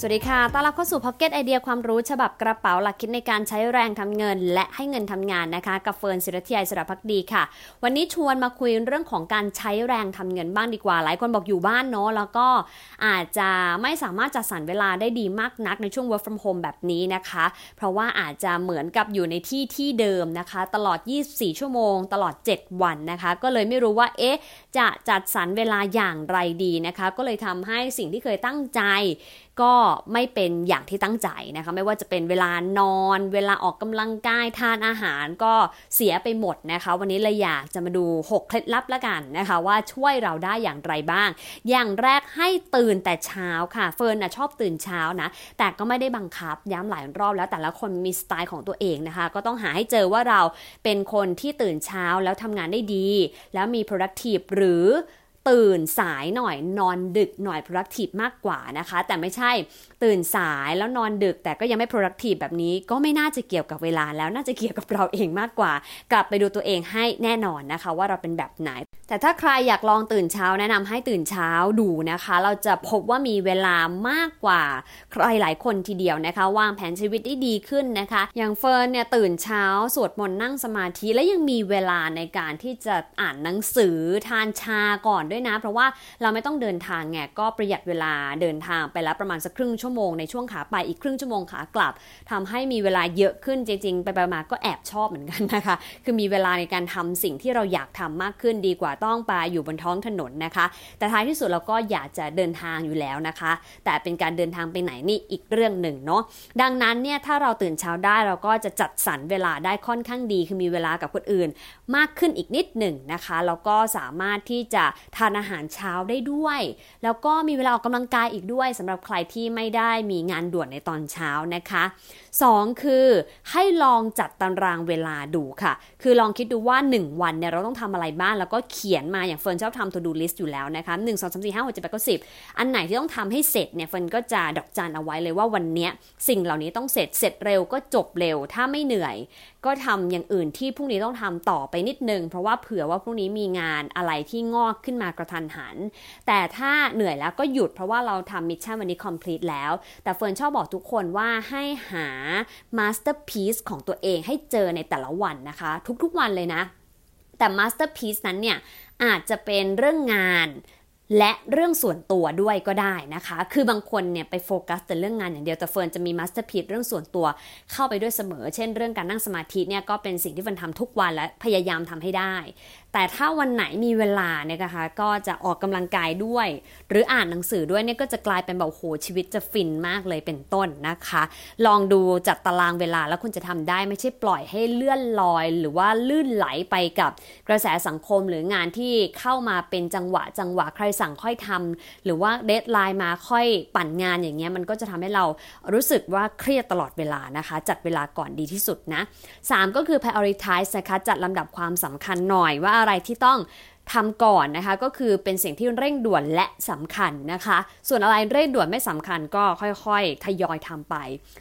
สวัสดีค่ะ ต้อนรับเข้าสู่ Pocket Idea ความรู้ฉบับกระเป๋าหลักคิดในการใช้แรงทำเงิน และให้เงินทำงานนะคะ กับเฟิร์นศิรัถยา อิศรภักดีค่ะ วันนี้ชวนมาคุยเรื่องของการใช้แรงทำเงินบ้างดีกว่า หลายคนบอกอยู่บ้านเนาะ แล้วก็อาจจะไม่สามารถจัดสรรเวลาได้ดีมากนักในช่วง work from home แบบนี้นะคะ เพราะว่าอาจจะเหมือนกับอยู่ในที่ที่เดิมนะคะ ตลอด 24 ชั่วโมง ตลอด 7 วันนะคะ ก็เลยไม่รู้ว่า เอ๊ะ จะจัดสรรเวลาอย่างไรดีนะคะ ก็เลยทำให้สิ่งที่เคยตั้งใจ ก็ไม่เป็นอย่างที่ตั้งใจนะคะ ไม่ว่าจะเป็นเวลานอน เวลาออกกำลังกายทานอาหารก็เสียไปหมดนะคะ วันนี้เลยอยากจะมาดู 6 เคล็ดลับละกันนะคะ ว่าช่วยเราได้อย่างไรบ้าง อย่างแรกให้ตื่นแต่เช้าค่ะ เฟิร์นนะชอบตื่นเช้านะ แต่ก็ไม่ได้บังคับย้ำหลายรอบแล้วแต่ละคนมีสไตล์ของตัวเองนะคะ ก็ต้องหาให้เจอว่าเราเป็นคนที่ตื่นเช้าแล้วทำงานได้ดี แล้วมี productive หรือ ตื่นสายหน่อยนอนดึกหน่อย productive มากกว่านะคะ แต่ไม่ใช่ตื่นสายแล้วนอนดึก แต่ก็ยังไม่ productive แบบนี้ก็ไม่น่าจะเกี่ยวกับเวลาแล้วน่าจะเกี่ยวกับเราเองมากกว่า กลับไปดูตัวเองให้แน่นอนนะคะ ว่าเราเป็นแบบไหน แต่ถ้าใครอยากลองตื่นเช้าแนะนำให้ตื่นเช้าดูนะคะ เราจะพบว่ามีเวลามากกว่าใครหลายคนทีเดียวนะคะ วางแผนชีวิตได้ดีขึ้นนะคะ อย่างเฟิร์นเนี่ยตื่นเช้าสวดมนต์นั่งสมาธิและยังมีเวลาในการที่จะอ่านหนังสือทานชาก่อนด้วยนะ เพราะว่าเราไม่ต้องเดินทางไงก็ประหยัดเวลาเดินทางไปแล้วประมาณสักครึ่งชั่วโมงในช่วงขาไปอีกครึ่งชั่วโมงขากลับทำให้มีเวลาเยอะขึ้นจริง ๆ ไปไปมาก็แอบชอบเหมือนกันนะคะ คือมีเวลาในการทำสิ่งที่เราอยากทำมากขึ้นดีกว่าต้องไปอยู่บนท้องถนนนะคะ แต่ท้ายที่สุดเราก็อยากจะเดินทางอยู่แล้วนะคะ แต่เป็นการเดินทางไปไหนนี่อีกเรื่องหนึ่งเนาะดังนั้นเนี่ยถ้าเราตื่นเช้าได้เราก็จะจัดสรรเวลาได้ค่อนข้างดี คือมีเวลากับคนอื่น มากขึ้นอีกนิดหนึ่งนะคะแล้วก็สามารถที่จะทานอาหารเช้าได้ด้วย แล้วก็มีเวลาออกกำลังกายอีกด้วยสำหรับใครที่ไม่ได้มีงานด่วนในตอนเช้านะคะ 2 คือให้ลองจัดตารางเวลาดูค่ะ คือลองคิดดูว่า 1 วันเนี่ยเราต้องทำอะไรบ้าง แล้วก็เขียนมาอย่างเฟิร์นชอบทำ to do list อยู่แล้วนะคะ1 2 3 4 5 6 7 8 9 10อันไหนที่ต้องทำให้เสร็จเนี่ยเฟิร์นก็จะดอกจันเอาไว้เลยว่าวันนี้สิ่งเหล่านี้ต้องเสร็จเสร็จเร็วก็จบเร็ว ถ้าไม่เหนื่อย ก็ทำอย่างอื่นที่พรุ่งนี้ต้องทำต่อไปนิดนึง เพราะว่าเผื่อว่าพรุ่งนี้มีงานอะไรที่งอกขึ้นมากระทันหัน แต่ถ้าเหนื่อยแล้วก็หยุดเพราะว่าเราทำ mission วันนี้ complete แล้ว แต่เฟิร์นชอบบอกทุกคนว่าให้หา masterpiece ของตัวเองให้เจอในแต่ละวันนะคะ ทุกๆวันเลยนะ แต่ masterpiece นั้นเนี่ยอาจจะเป็นเรื่องงานและเรื่องส่วนตัวด้วยก็ได้นะคะ คือบางคนเนี่ยไปโฟกัสแต่เรื่องงานอย่างเดียว แต่เฟิร์นจะมี masterpiece เรื่องส่วนตัวเข้าไปด้วยเสมอ เช่นเรื่องการนั่งสมาธิเนี่ยก็เป็นสิ่งที่เฟิร์นทำทุกวันและพยายามทำให้ได้แต่ถ้าวันไหนมีเวลาเนี่ยนะคะ ก็จะออกกำลังกายด้วย หรืออ่านหนังสือด้วยเนี่ยก็จะกลายเป็นแบบโหชีวิตจะฟินมากเลยเป็นต้นนะคะ ลองดูจัดตารางเวลาแล้วคุณจะทำได้ไม่ใช่ปล่อยให้เลื่อนลอย หรือว่าลื่นไหลไปกับกระแสสังคมหรืองานที่เข้ามาเป็นจังหวะจังหวะใครสั่งค่อยทำหรือว่าเดทไลน์มาค่อยปั่นงานอย่างเงี้ยมันก็จะทำให้เรารู้สึกว่าเครียดตลอดเวลานะคะ จัดเวลาก่อนดีที่สุดนะ 3 ก็คือ prioritize นะคะจัดลำดับความสำคัญหน่อยว่าอะไรที่ต้องทำก่อนนะคะ ก็คือเป็นสิ่งที่เร่งด่วนและสำคัญนะคะ ส่วนอะไรเร่งด่วนไม่สำคัญก็ค่อยๆ ทยอยทำไป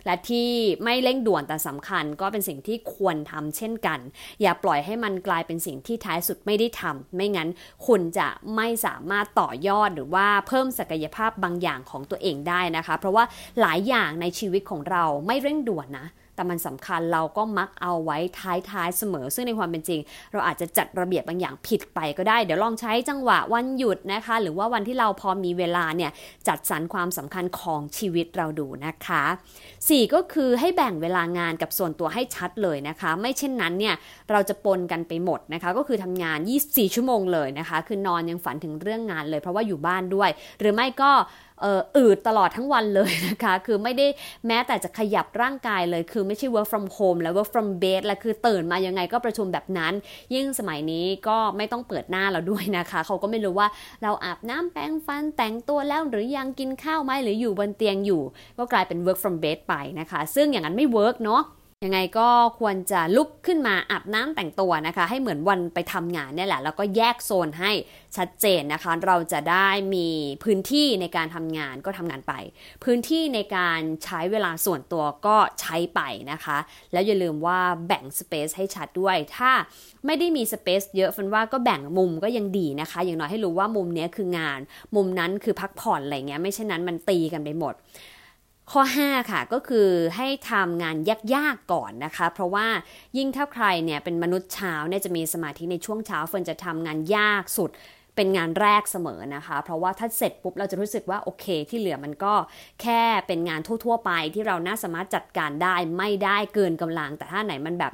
และที่ไม่เร่งด่วนแต่สำคัญ ก็เป็นสิ่งที่ควรทำเช่นกัน อย่าปล่อยให้มันกลายเป็นสิ่งที่ท้ายสุดไม่ได้ทำไม่งั้นคุณจะไม่สามารถต่อยอดหรือว่าเพิ่มศักยภาพบางอย่างของตัวเองได้นะคะ เพราะว่าหลายอย่างในชีวิตของเราไม่เร่งด่วนนะ แต่มันสำคัญเราก็มักเอาไว้ท้ายๆเสมอ ซึ่งในความเป็นจริง เราอาจจะจัดระเบียบบางอย่างผิดไปก็ได้ เดี๋ยวลองใช้จังหวะวันหยุดนะคะ หรือว่าวันที่เราพอมีเวลาเนี่ยจัดสรรความสำคัญของชีวิตเราดูนะคะ 4 ก็คือให้แบ่งเวลางานกับส่วนตัวให้ชัดเลยนะคะ ไม่เช่นนั้นเนี่ยเราจะปนกันไปหมดนะคะ ก็คือทำงาน 24 ชั่วโมงเลยนะคะ คือนอนยังฝันถึงเรื่องงานเลย เพราะว่าอยู่บ้านด้วย หรือไม่ก็ อืดตลอดทั้งวันเลยนะคะ คือไม่ได้แม้แต่จะขยับร่างกายเลย คือไม่ใช่ work from home แล้ว work from bed แล้วคือตื่นมายังไงก็ประชุมแบบนั้น ยิ่งสมัยนี้ก็ไม่ต้องเปิดหน้าเราด้วยนะคะ เขาก็ไม่รู้ว่าเราอาบน้ำแปรงฟันแต่งตัวแล้วหรือยังกินข้าวไหมหรืออยู่บนเตียงอยู่ ก็กลายเป็น work from bed ไปนะคะ ซึ่งอย่างนั้นไม่ work เนาะ ยังไงก็ควรจะลุกขึ้นมาอาบน้ำแต่งตัวนะคะ ให้เหมือนวันไปทำงานเนี่ยแหละ แล้วก็แยกโซนให้ชัดเจนนะคะ เราจะได้มีพื้นที่ในการทำงานก็ทำงานไป พื้นที่ในการใช้เวลาส่วนตัวก็ใช้ไปนะคะ แล้วอย่าลืมว่าแบ่งสเปซให้ชัดด้วย ถ้าไม่ได้มีสเปซเยอะฟันว่าก็แบ่งมุมก็ยังดีนะคะ อย่างน้อยให้รู้ว่ามุมนี้คืองาน มุมนั้นคือพักผ่อนอะไรเงี้ย ไม่เช่นนั้นมันตีกันไปหมด ข้อ 5 ค่ะก็คือให้ทำงานยากๆก่อนนะคะ เพราะว่ายิ่งถ้าใครเนี่ยเป็นมนุษย์เช้าเนี่ยจะมีสมาธิในช่วงเช้าเฟิร์นจะทำงานยากสุด เป็นงานแรกเสมอนะคะ เพราะว่าถ้าเสร็จปุ๊บเราจะรู้สึกว่าโอเค ที่เหลือมันก็แค่เป็นงานทั่ว ๆ ไปที่เราน่าสามารถจัดการได้ไม่ได้เกินกำลัง แต่ถ้าไหนมันแบบ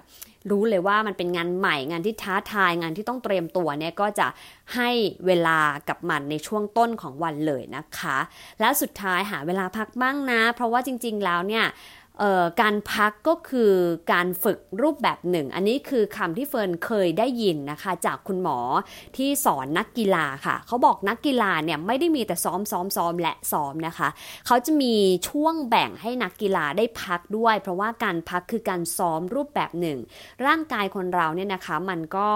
รู้เลยว่ามันเป็นงานใหม่งานที่ท้าทายงานที่ต้องเตรียมตัวเนี่ยก็จะให้เวลากับมันในช่วงต้นของวันเลยนะคะ และสุดท้ายหาเวลาพักบ้างนะ เพราะว่าจริง ๆ แล้วเนี่ย การพักก็คือการฝึกรูปแบบหนึ่ง อันนี้คือคำที่เฟิร์นเคยได้ยินนะคะ จากคุณหมอที่สอนนักกีฬาค่ะ เขาบอกนักกีฬาเนี่ยไม่ได้มีแต่ซ้อมซ้อมซ้อมและซ้อมนะคะ เขาจะมีช่วงแบ่งให้นักกีฬาได้พักด้วย เพราะว่าการพักคือการซ้อมรูปแบบหนึ่ง ร่างกายคนเราเนี่ยนะคะมันก็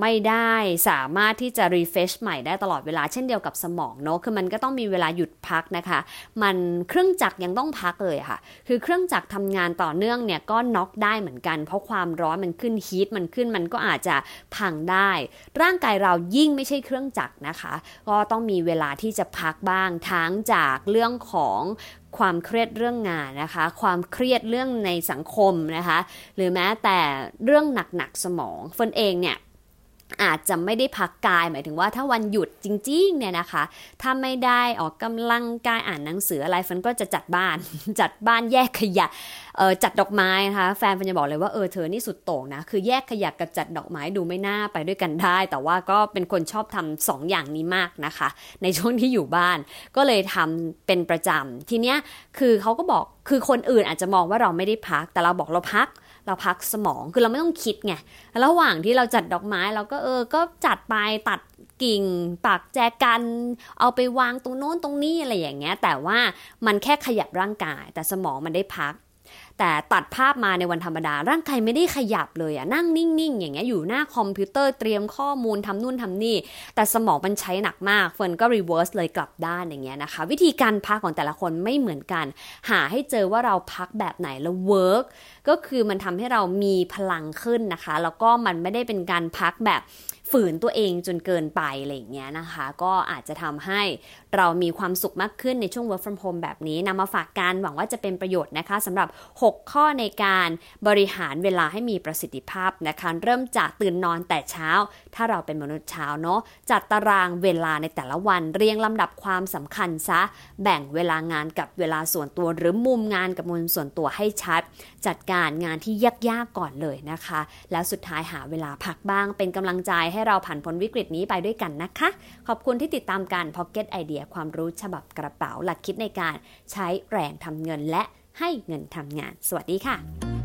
ไม่ได้สามารถที่จะรีเฟชใหม่ได้ตลอดเวลาเช่นเดียวกับสมองเนาะคือมันก็ต้องมีเวลาหยุดพักนะคะ มันเครื่องจักรยังต้องพักเลยค่ะ คือเครื่องจักรทำงานต่อเนื่องเนี่ยก็น็อกได้เหมือนกัน เพราะความร้อนมันขึ้นฮีทมันขึ้นมันก็อาจจะพังได้ ร่างกายเรายิ่งไม่ใช่เครื่องจักรนะคะ ก็ต้องมีเวลาที่จะพักบ้างทั้งจากเรื่องของความเครียดเรื่องงานนะคะ ความเครียดเรื่องในสังคมนะคะ หรือแม้แต่เรื่องหนักๆสมองเฟินเองเนี่ย จะไม่ได้พักกาย หมายถึงว่าถ้าวันหยุดจริงๆเนี่ยนะคะ ถ้าไม่ได้ออกกำลังกายอ่านหนังสืออะไรฟันก็จะจัดบ้าน จัดบ้านแยกขยะเออจัดดอกไม้นะคะ แฟนฟันจะบอกเลยว่าเออเธอนี่สุดโต่งนะ คือแยกขยะกับจัดดอกไม้ดูไม่น่าไปด้วยกันได้ แต่ว่าก็เป็นคนชอบทำสองอย่างนี้มากนะคะ ในช่วงที่อยู่บ้าน ก็เลยทำเป็นประจำทีเนี้ยคือเขาก็บอกคือคนอื่นอาจจะมองว่าเราไม่ได้พัก แต่เราบอกเราพัก เราพักสมองคือเราไม่ต้องคิดไงระหว่างที่เราจัดดอกไม้เราก็เออก็จัดไปตัดกิ่งปักแจกันเอาไปวางตรงโน้นตรงนี้อะไรอย่างเงี้ย แต่ว่ามันแค่ขยับร่างกาย แต่สมองมันได้พัก แต่ตัดภาพมาในวันธรรมดา ร่างกายไม่ได้ขยับเลยอะนั่งนิ่งๆ อย่างเงี้ยอยู่หน้าคอมพิวเตอร์เตรียมข้อมูลทำนู่นทำนี่ แต่สมองมันใช้หนักมากเฟิร์นก็ reverse เลยกลับด้านอย่างเงี้ยนะคะ วิธีการพักของแต่ละคนไม่เหมือนกัน หาให้เจอว่าเราพักแบบไหนแล้ว work ก็คือมันทำให้เรามีพลังขึ้นนะคะ แล้วก็มันไม่ได้เป็นการพักแบบ ฝืนตัวเองจนเกินไปอะไรอย่างเงี้ยนะคะ ก็อาจจะทำให้เรามีความสุขมากขึ้นในช่วง work from home แบบนี้นำมาฝากกันหวังว่าจะเป็นประโยชน์นะคะสำหรับ 6 ข้อในการบริหารเวลาให้มีประสิทธิภาพนะคะ เริ่มจากตื่นนอนแต่เช้าถ้าเราเป็นมนุษย์เช้าเนาะจัดตารางเวลาในแต่ละวันเรียงลำดับความสำคัญซะ แบ่งเวลางานกับเวลาส่วนตัว หรือมุมงานกับมุมส่วนตัวให้ชัด จัดการงานที่ยากๆก่อนเลยนะคะ แล้วสุดท้ายหาเวลาพักบ้าง เป็นกำลังใจให้เราผ่านพ้นวิกฤตนี้ไปด้วยกันนะคะ ขอบคุณที่ติดตามการ Pocket Idea ความรู้ฉบับกระเป๋าหลักคิดในการใช้แรงทำเงินและให้เงินทำงาน สวัสดีค่ะ